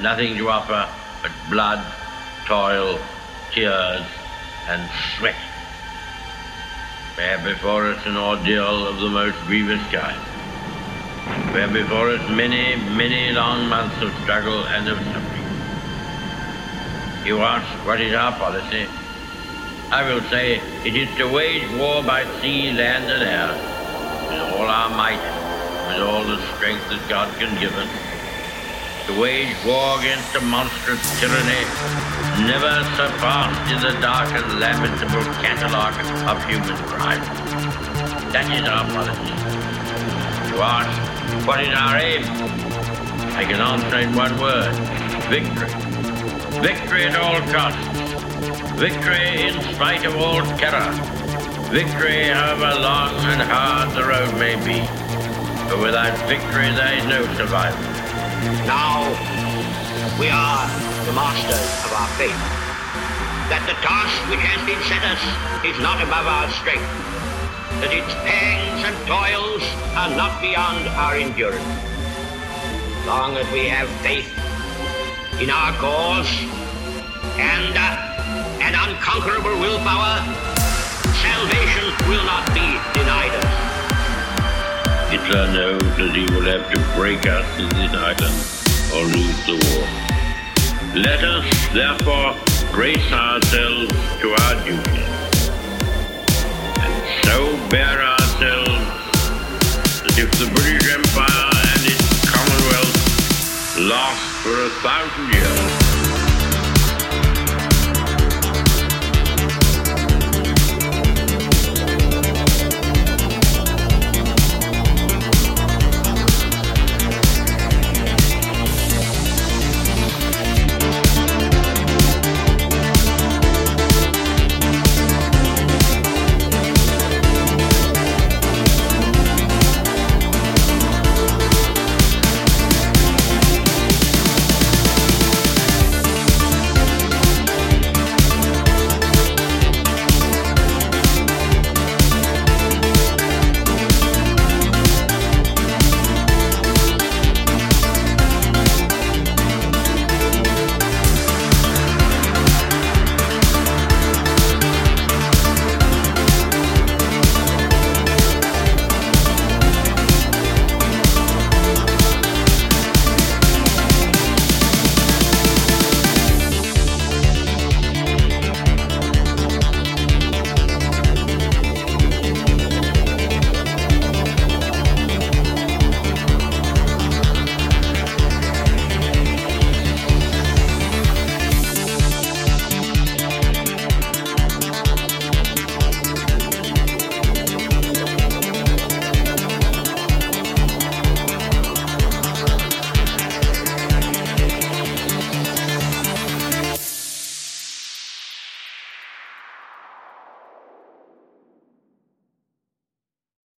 nothing to offer but blood, toil, tears, and sweat. We have before us an ordeal of the most grievous kind. We have before us many, many long months of struggle and of suffering. You ask, what is our policy? I will say, it is to wage war by sea, land, and air, with all our might, with all the strength that God can give us to wage war against a monstrous tyranny never surpassed in the dark and lamentable catalogue of human crime. That is our policy. To ask, what is our aim? I can answer in one word. Victory. Victory at all costs. Victory in spite of all terror. Victory however long and hard the road may be. But without victory there is no survival. Now we are the masters of our fate. That the task which has been set us is not above our strength. That its pangs and toils are not beyond our endurance. Long as we have faith in our cause and uh, an unconquerable willpower, salvation will not be. Hitler knows that he will have to break us in this island or lose the war. Let us, therefore, brace ourselves to our duty and so bear ourselves that if the British Empire and its Commonwealth last for a thousand years,